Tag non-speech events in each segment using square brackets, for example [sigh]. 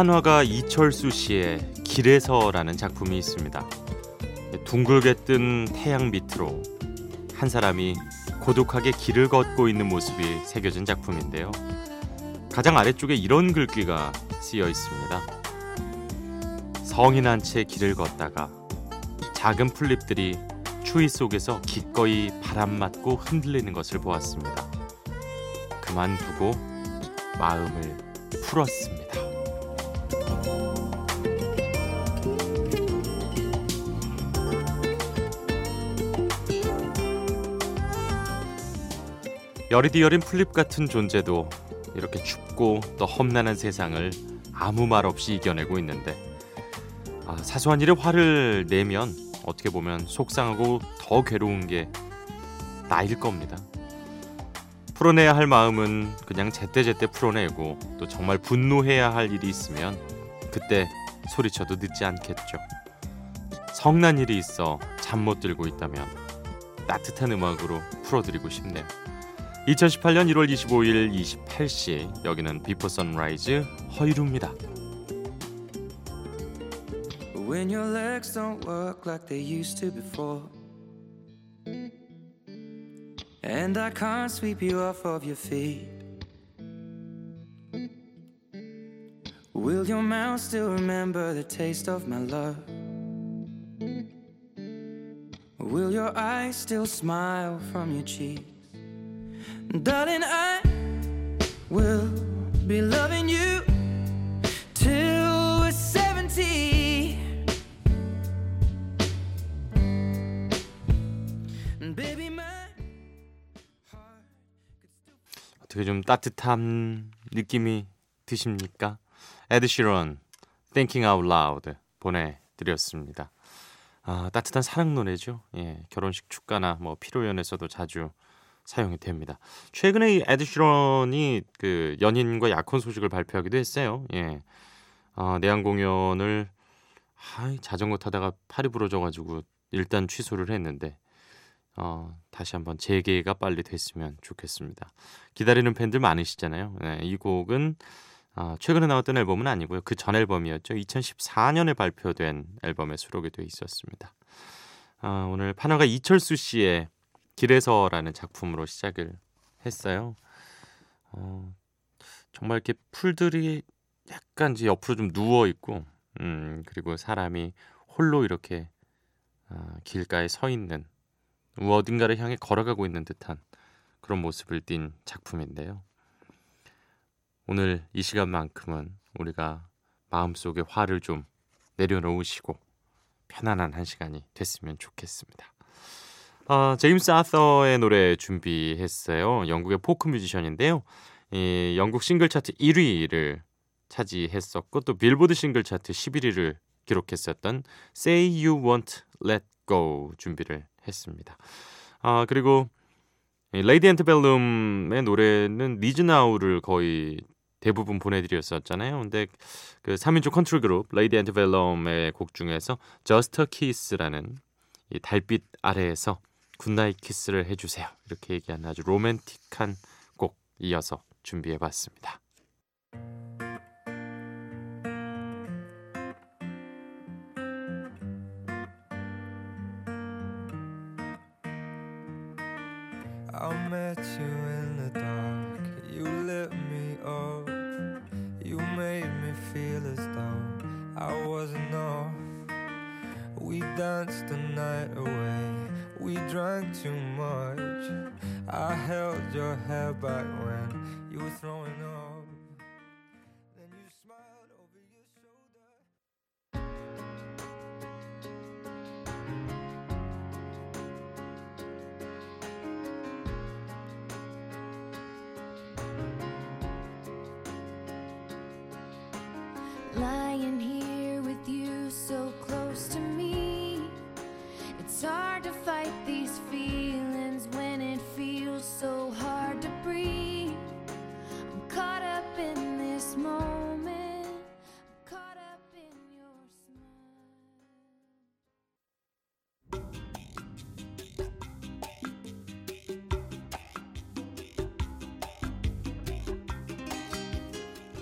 한화가 이철수 씨의 길에서라는 작품이 있습니다. 둥글게 뜬 태양 밑으로 한 사람이 고독하게 길을 걷고 있는 모습이 새겨진 작품인데요. 가장 아래쪽에 이런 글귀가 쓰여 있습니다. 난채 길을 걷다가 작은 풀잎들이 추위 속에서 기꺼이 바람 맞고 흔들리는 것을 보았습니다. 그만두고 마음을 풀었습니다. 여리디 여린 풀잎 같은 존재도 이렇게 춥고 또 험난한 세상을 아무 말 없이 이겨내고 있는데 아, 사소한 일에 화를 내면 어떻게 보면 속상하고 더 괴로운 게 나일 겁니다. 풀어내야 할 마음은 그냥 제때제때 풀어내고 또 정말 분노해야 할 일이 있으면 그때 소리쳐도 늦지 않겠죠. 성난 일이 있어 잠 못 들고 있다면 따뜻한 음악으로 풀어드리고 싶네요. 2018년 1월 25일 28시 여기는 비포 선라이즈 허이루입니다. When your legs don't work like they used to before And I can't sweep you off of your feet Will your mouth still remember the taste of my love? Will your eyes still smile from your cheeks? Darling, I will be loving you till we're 70. And baby, my heart. 어떻게 좀 따뜻한 느낌이 드십니까? 에드 시런 Thinking Out Loud 보내드렸습니다. 아, 따뜻한 사랑 노래죠. 예, 결혼식 축가나 뭐 피로연에서도 자주 사용이 됩니다. 최근에 이 에드 시런이 그 연인과 약혼 소식을 발표하기도 했어요. 예. 아, 내한 공연을 아, 자전거 타다가 팔이 부러져가지고 일단 취소를 했는데 어, 다시 한번 재개가 빨리 됐으면 좋겠습니다. 기다리는 팬들 많으시잖아요. 네, 이 곡은 어, 최근에 나왔던 앨범은 아니고요. 그 전 앨범이었죠. 2014년에 발표된 앨범에 수록이 돼 있었습니다. 어, 오늘 판화가 이철수 씨의 길에서라는 작품으로 시작을 했어요. 어, 정말 이렇게 풀들이 약간 이제 옆으로 좀 누워 있고, 음, 그리고 사람이 홀로 이렇게 어, 길가에 서 있는 어딘가를 향해 걸어가고 있는 듯한 그런 모습을 띈 작품인데요. 오늘 이 시간만큼은 우리가 마음속에 화를 좀 내려놓으시고 편안한 한 시간이 됐으면 좋겠습니다. 어, 제임스 아서의 노래 준비했어요. 영국의 포크 뮤지션인데요. 이 영국 싱글 차트 1위를 차지했었고 또 빌보드 싱글 차트 11위를 기록했었던 Say You Won't Let Go 준비를 했습니다. 아 그리고 Lady Antebellum의 노래는 Need You Now를 거의 대부분 보내드렸었잖아요. 근데 그 3인조 컨트리 그룹 Lady Antebellum의 곡 중에서 Just a Kiss라는 이 달빛 아래에서 굿나잇 키스를 해주세요. 이렇게 얘기하는 아주 로맨틱한 곡 이어서 준비해봤습니다. Much. I held your hair back when you were throwing up.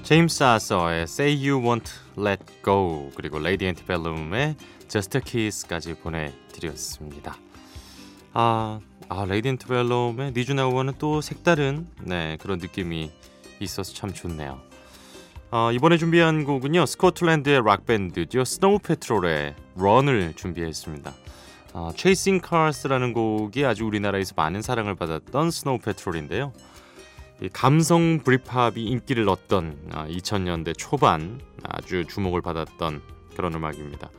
제임스 아서의 Say You Won't Let Go 그리고 Lady Antebellum의 Just a Kiss까지 보내드렸습니다. 아, 아 레이디 앤티벨룸의 니주나우어는 또 색다른 네 그런 느낌이 있어서 참 좋네요. 어, 이번에 준비한 곡은요 스코틀랜드의 락 밴드죠 Snow Patrol의 Run을 준비했습니다. 어, Chasing Cars라는 곡이 아주 우리나라에서 많은 사랑을 받았던 Snow Patrol인데요. 이 감성 브리팝이 인기를 얻던 2000년대 아, 초반 아주 주목을 받았던 그런 음악입니다.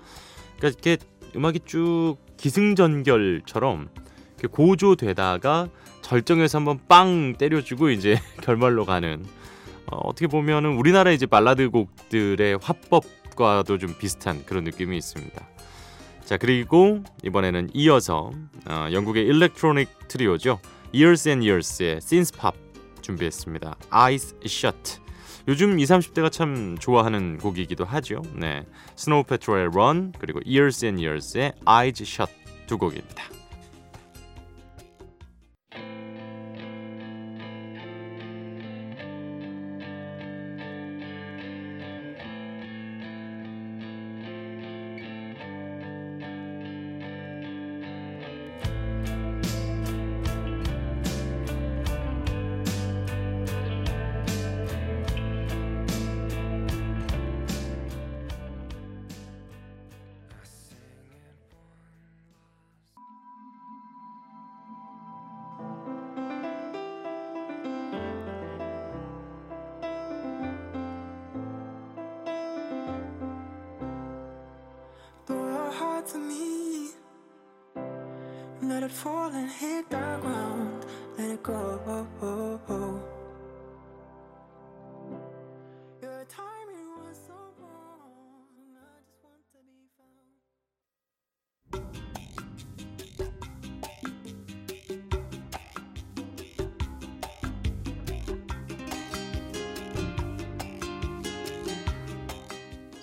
그러니까 이렇게 음악이 쭉 기승전결처럼 고조되다가 절정에서 한번 빵 때려주고 이제 [laughs] 결말로 가는 어, 떻게 보면은 우리나라 이제 발라드 곡들의 화법과도 좀 비슷한 그런 느낌이 있습니다. 자 그리고 이번에는 이어서 어, 영국의 electronic 트리오죠. Years and Years의 synth-pop 준비했습니다. Eyes Shut. 요즘 20, 30대가 참 좋아하는 곡이기도 하죠. 네. Snow Patrol의 Run 그리고 Years and Years의 Eyes Shut 두 곡입니다. Let it fall and hit the ground. Let it go.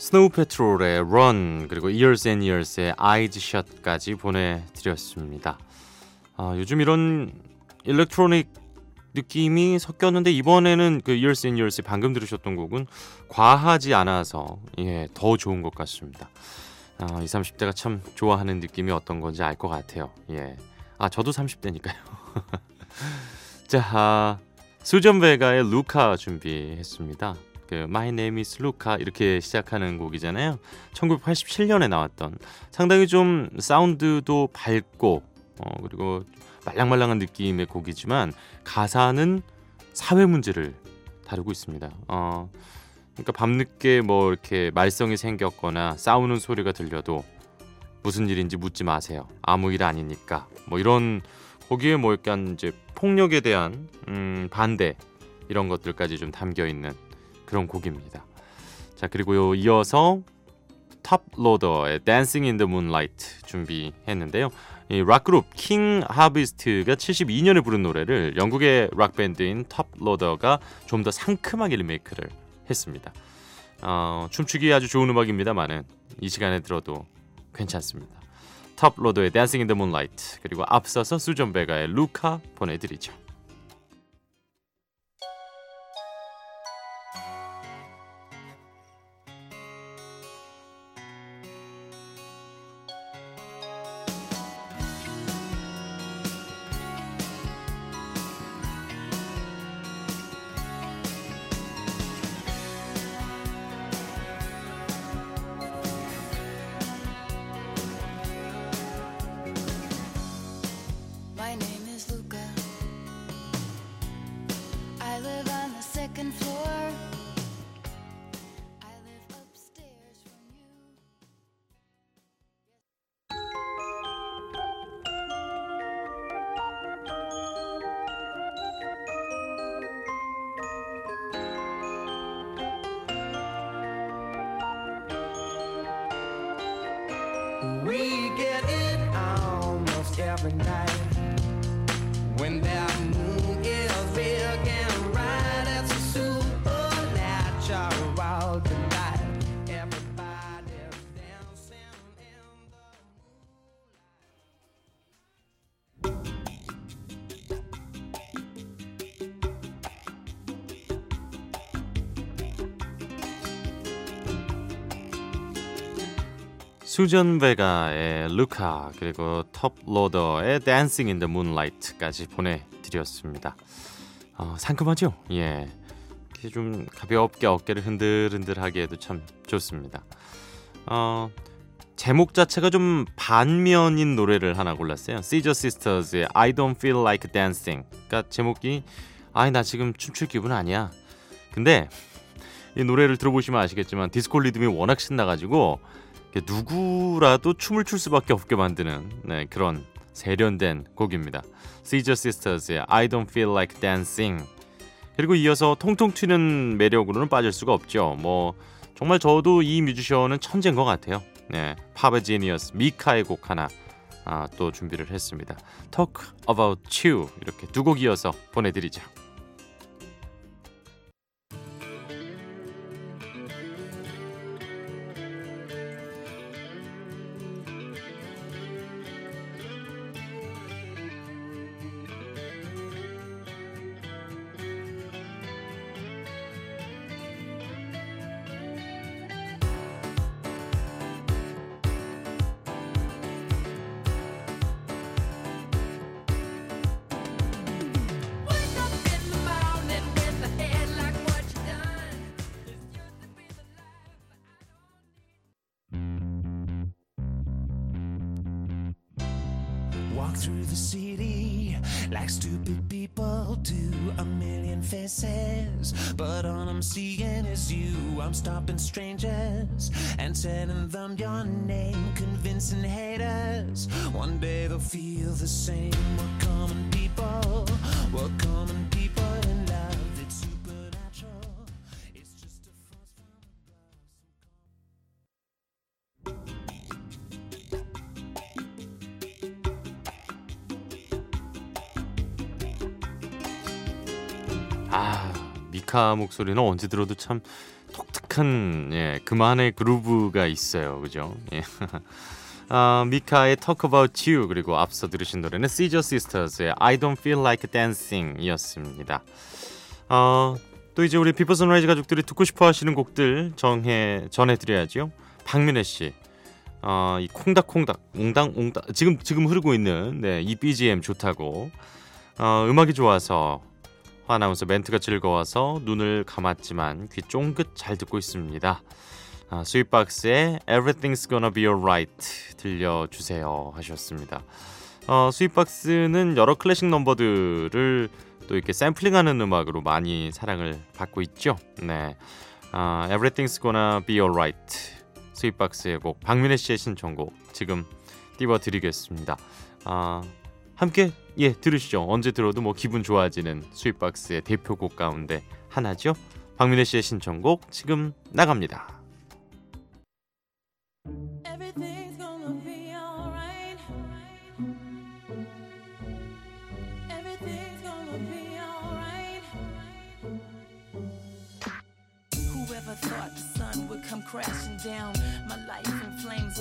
스노우 페트롤의 Run 그리고 Years and Years의 Eyes Shut까지 보내드렸습니다. 아, 요즘 이런 일렉트로닉 느낌이 섞였는데 이번에는 그 Years and Years의 방금 들으셨던 곡은 과하지 않아서 예, 더 좋은 것 같습니다. 아, 20, 30대가 참 좋아하는 느낌이 어떤 건지 알 것 같아요. 예. 아, 저도 30대니까요. [laughs] 자, 아, 수전 베가의 루카 준비했습니다. 그 My Name Is Luca 이렇게 시작하는 곡이잖아요. 1987년에 나왔던 상당히 좀 사운드도 밝고 어, 그리고 말랑말랑한 느낌의 곡이지만 가사는 사회 문제를 다루고 있습니다. 어, 그러니까 밤늦게 뭐 이렇게 말썽이 생겼거나 싸우는 소리가 들려도 무슨 일인지 묻지 마세요. 아무 일 아니니까. 뭐 이런 거기에 뭐 약간 이제 폭력에 대한 음, 반대 이런 것들까지 좀 담겨 있는 그런 곡입니다. 자 그리고 이어서 Toploader의 Dancing in the Moonlight 준비했는데요. 이 락그룹 King Harvest가 72년에 부른 노래를 영국의 락 밴드인 Toploader가 좀 더 상큼하게 리메이크를 했습니다. 어, 춤추기 아주 좋은 음악입니다만은 이 시간에 들어도 괜찮습니다. Toploader의 Dancing in the Moonlight 그리고 앞서서 수전 베가의 Luka 보내드리죠. floor. 수전 베가의 Luka 그리고 Toploader의 Dancing in the Moonlight까지 보내드렸습니다. 어, 상큼하죠? 예. 좀 가볍게 어깨를 흔들흔들하기에도 참 좋습니다. 어, 제목 자체가 좀 반전인 노래를 하나 골랐어요. 시저 시스터즈의 I Don't Feel Like Dancing. 그러니까 제목이 아니 나 지금 춤출 기분 아니야. 근데 이 노래를 들어보시면 아시겠지만 디스코 리듬이 워낙 신나가지고 누구라도 춤을 출 수밖에 없게 만드는 네, 그런 세련된 곡입니다. 시저 시스터즈의 I Don't Feel Like Dancing 그리고 이어서 통통 튀는 매력으로는 빠질 수가 없죠. 뭐 정말 저도 이 뮤지션은 천재인 것 같아요. 네, 팝의 genius 미카의 곡 하나 아, 또 준비를 했습니다. Talk About You 이렇게 두 곡 이어서 보내드리죠. Through the city like stupid people do. A million faces, but all I'm seeing is you. I'm stopping strangers and telling them your name, convincing haters. One day they'll feel the same. We're common people, we're common 아 미카 목소리는 언제 들어도 참 독특한 예, 그만의 groove가 있어요, 그죠? 예. [laughs] 아, 미카의 Talk About You 그리고 앞서 들으신 노래는 Scissor Sisters의 I Don't Feel Like Dancing이었습니다. 어, 또 이제 우리 비포 선라이즈 가족들이 듣고 싶어 하시는 곡들 정해 전해드려야죠. 박민혜 씨, 어, 이 콩닥콩닥, 옹당옹당 지금 지금 흐르고 있는 네, 이 BGM 좋다고. 어, 음악이 좋아서 아나운서 멘트가 즐거워서 눈을 감았지만 귀 쫑긋 잘 듣고 있습니다. 아, 스윗박스의 Everything's Gonna Be Alright 들려주세요 하셨습니다. 어, 스윗박스는 여러 클래식 넘버들을 또 이렇게 샘플링하는 음악으로 많이 사랑을 받고 있죠. 네, 아, Everything's Gonna Be Alright 스윗박스의 곡 박민혜 씨의 신청곡 지금 띄워드리겠습니다. 아, 함께 예 들으시죠. 언제 들어도 뭐 기분 좋아지는 스윗박스의 대표곡 가운데 하나죠. 박민혜 씨의 신청곡 지금 나갑니다.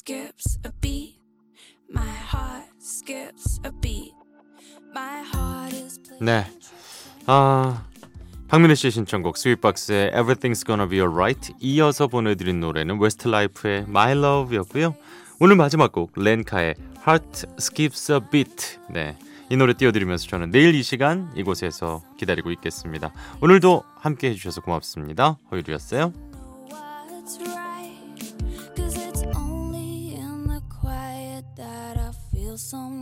Skips a beat. My heart skips a beat. My heart is. 네, 아 박민혜 씨의 신청곡 스윗박스의 Everything's Gonna Be Alright 이어서 보내드린 노래는 웨스트라이프의 My Love였고요. 오늘 마지막 곡 렌카의 Heart Skips a Beat. 네. 이 노래 띄워드리면서 저는 내일 이 시간 이곳에서 기다리고 있겠습니다. 오늘도 함께 해주셔서 고맙습니다. 허일후였어요. some